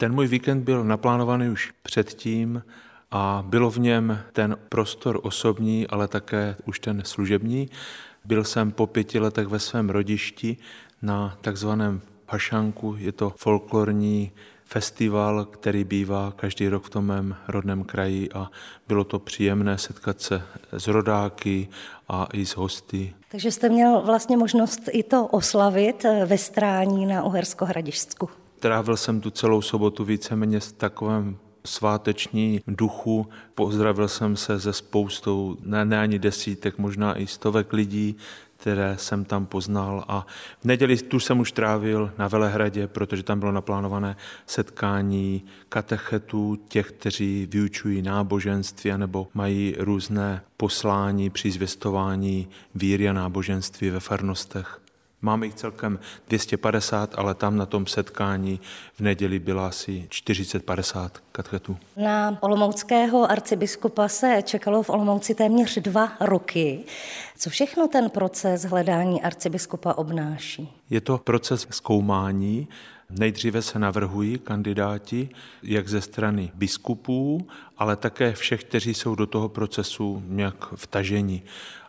Ten můj víkend byl naplánovaný už předtím a bylo v něm ten prostor osobní, ale také už ten služební. Byl jsem po pěti letech ve svém rodišti na takzvaném Pašanku, je to folklorní festival, který bývá každý rok v tom mém rodném kraji a bylo to příjemné setkat se s rodáky a i s hosty. Takže jste měl vlastně možnost i to oslavit ve strání na Uhersko-Hradišťsku. Trávil jsem tu celou sobotu víceméně s takovém sváteční duchu. Pozdravil jsem se se spoustou, ne, ne ani desítek, možná i stovek lidí, které jsem tam poznal a v neděli tu jsem už trávil na Velehradě, protože tam bylo naplánované setkání katechetů, těch, kteří vyučují náboženství nebo mají různé poslání při zvěstování víry a náboženství ve farnostech. Máme jich celkem 250, ale tam na tom setkání v neděli byla asi 40-50 katechetů. Na olomouckého arcibiskupa se čekalo v Olomouci téměř dva roky. Co všechno ten proces hledání arcibiskupa obnáší? Je to proces zkoumání. Nejdříve se navrhují kandidáti, jak ze strany biskupů, ale také všech, kteří jsou do toho procesu nějak vtaženi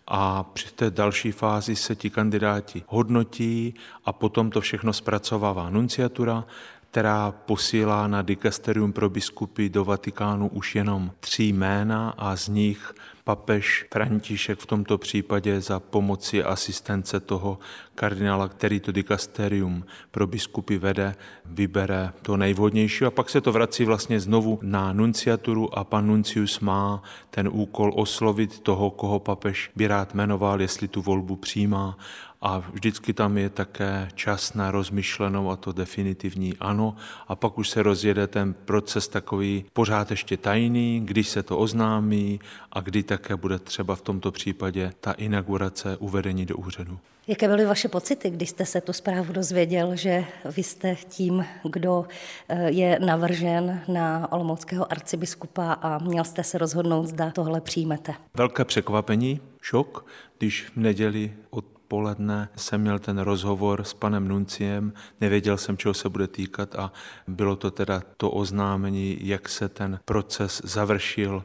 a při té další fázi se ti kandidáti hodnotí a potom to všechno zpracovává nunciatura, která posílá na dikasterium pro biskupy do Vatikánu už jenom tři jména a z nich papež František v tomto případě za pomoci asistence toho kardinála, který to dikasterium pro biskupy vede, vybere to nejvhodnější. A pak se to vrací vlastně znovu na nunciaturu a pan nuncius má ten úkol oslovit toho, koho papež by rád jmenoval, jestli tu volbu přijímá a vždycky tam je také čas na rozmyšlenou a to definitivní ano a pak už se rozjede ten proces takový pořád ještě tajný, když se to oznámí a kdy také bude třeba v tomto případě ta inaugurace uvedení do úřadu. Jaké byly vaše pocity, když jste se tu zprávu dozvěděl, že vy jste tím, kdo eh, je navržen na olomouckého arcibiskupa a měl jste se rozhodnout, zda tohle přijmete? Velké překvapení, šok, když v neděli od poledne jsem měl ten rozhovor s panem Nunciem, nevěděl jsem, čeho se bude týkat a bylo to teda to oznámení, jak se ten proces završil.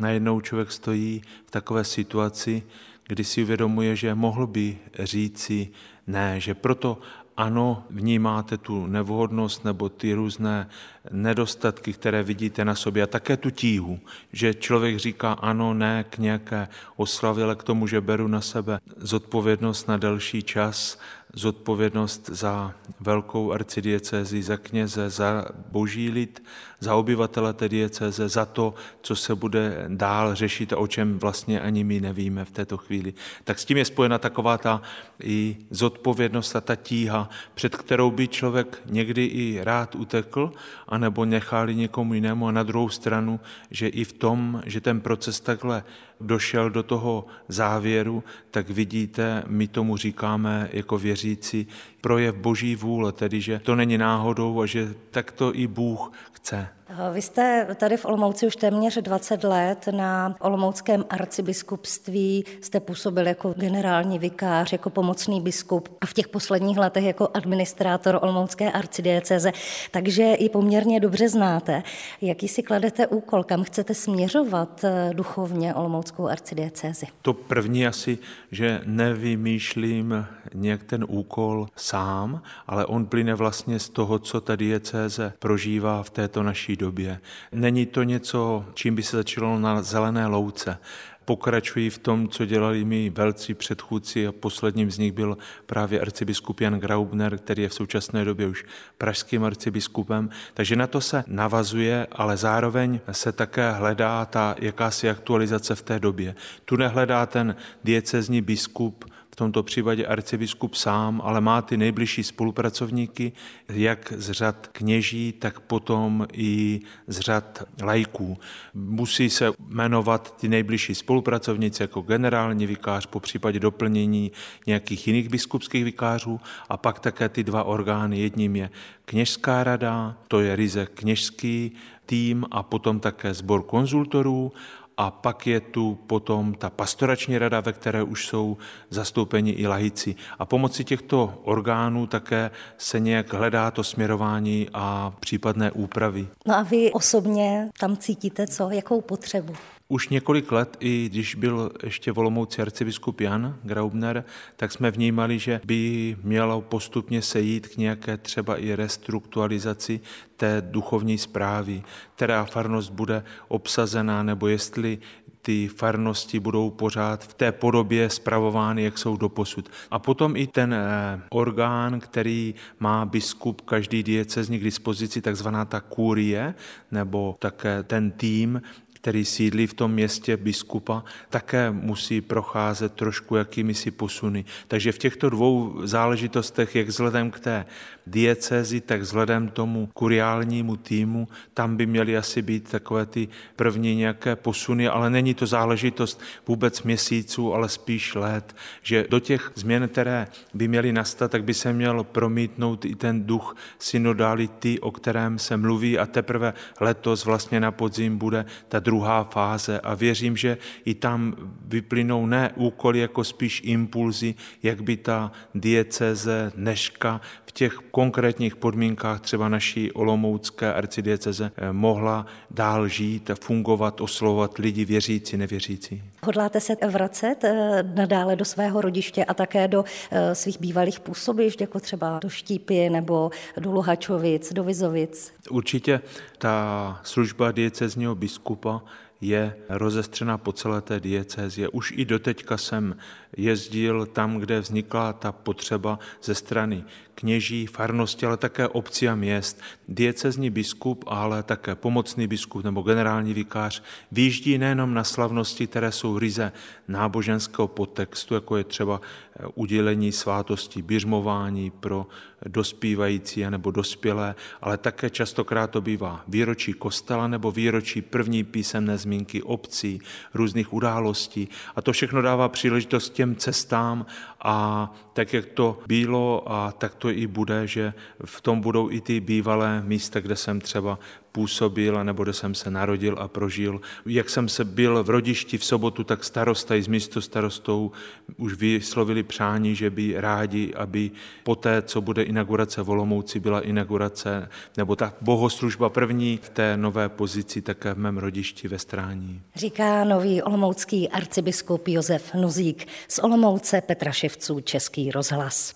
Najednou člověk stojí v takové situaci, kdy si uvědomuje, že mohl by říci ne, že proto ano, vnímáte tu nevhodnost nebo ty různé nedostatky, které vidíte na sobě a také tu tíhu, že člověk říká ano, ne k nějaké oslavě, ale k tomu, že beru na sebe zodpovědnost na delší čas, zodpovědnost za velkou arcidiecézi, za kněze, za boží lid, za obyvatele té diecéze, za to, co se bude dál řešit a o čem vlastně ani my nevíme v této chvíli. Tak s tím je spojena taková ta i zodpovědnost a ta tíha, před kterou by člověk někdy i rád utekl, anebo nechali někomu jinému a na druhou stranu, že i v tom, že ten proces takhle došel do toho závěru, tak vidíte, my tomu říkáme jako věřící projev boží vůle, tedy že to není náhodou a že tak to i Bůh chce. Vy jste tady v Olomouci už téměř 20 let. Na Olomouckém arcibiskupství jste působil jako generální vikář, jako pomocný biskup a v těch posledních letech jako administrátor Olomoucké arcidieceze, takže i poměrně dobře znáte. Jaký si kladete úkol, kam chcete směřovat eh, duchovně Olomouckou arcidiecezi? To první asi, že nevymýšlím nějak ten úkol sám, ale on plyne vlastně z toho, co ta diecéze prožívá v této naší době. Není to něco, čím by se začalo na zelené louce. Pokračují v tom, co dělali mi velcí předchůdci a posledním z nich byl právě arcibiskup Jan Graubner, který je v současné době už pražským arcibiskupem. Takže na to se navazuje, ale zároveň se také hledá ta jakási aktualizace v té době. Tu nehledá ten diecezní biskup v tomto případě arcibiskup sám, ale má ty nejbližší spolupracovníky, jak z řad kněží, tak potom i z řad lajků. Musí se jmenovat ty nejbližší spolupracovníci jako generální vikář, po případě doplnění nějakých jiných biskupských vikářů a pak také ty dva orgány. Jedním je kněžská rada, to je ryze kněžský tým a potom také sbor konzultorů a pak je tu potom ta pastorační rada, ve které už jsou zastoupeni i lahici. A pomocí těchto orgánů také se nějak hledá to směrování a případné úpravy. No a vy osobně tam cítíte co? Jakou potřebu? Už několik let, i když byl ještě volomoucí arcibiskup Jan Graubner, tak jsme vnímali, že by mělo postupně sejít k nějaké třeba i restrukturalizaci té duchovní zprávy, která farnost bude obsazená, nebo jestli ty farnosti budou pořád v té podobě spravovány, jak jsou doposud. A potom i ten eh, orgán, který má biskup každý diecezní k dispozici, takzvaná ta kurie, nebo také ten tým, který sídlí v tom městě biskupa, také musí procházet trošku jakými si posuny. Takže v těchto dvou záležitostech, jak vzhledem k té diecezi, tak vzhledem tomu kuriálnímu týmu, tam by měly asi být takové ty první nějaké posuny, ale není to záležitost vůbec měsíců, ale spíš let, že do těch změn, které by měly nastat, tak by se měl promítnout i ten duch synodality, o kterém se mluví a teprve letos vlastně na podzim bude ta druhá fáze a věřím, že i tam vyplynou ne úkoly, jako spíš impulzy, jak by ta dieceze dneška v těch konkrétních podmínkách třeba naší olomoucké arcidieceze eh, mohla dál žít a fungovat, oslovovat lidi věřící, nevěřící. Hodláte se vracet eh, nadále do svého rodiště a také do eh, svých bývalých působišť, jako třeba do Štípy nebo do Luhačovic, do Vizovic? Určitě ta služba diecezního biskupa je rozestřena po celé té diecézi. Už i doteďka jsem jezdil tam, kde vznikla ta potřeba ze strany kněží, farnosti, ale také obcí a měst. Diecezní biskup, ale také pomocný biskup nebo generální vikář výjíždí nejenom na slavnosti, které jsou ryze náboženského podtextu, jako je třeba eh, udělení svátosti, běžmování pro dospívající nebo dospělé, ale také častokrát to bývá výročí kostela nebo výročí první písemné zmínky obcí, různých událostí. A to všechno dává příležitost těm cestám a tak, jak to bylo a tak to i bude, že v tom budou i ty bývalé místa, kde jsem třeba působil, nebo kde jsem se narodil a prožil. Jak jsem se byl v rodišti v sobotu, tak starosta i s místo starostou už vyslovili přání, že by rádi, aby po té, co bude inaugurace Volomouci, byla inaugurace, nebo ta bohoslužba první v té nové pozici také v mém rodišti ve Strání. Říká nový olomoucký arcibiskup Josef Nuzík z Olomouce Petra Ševců Český rozhlas.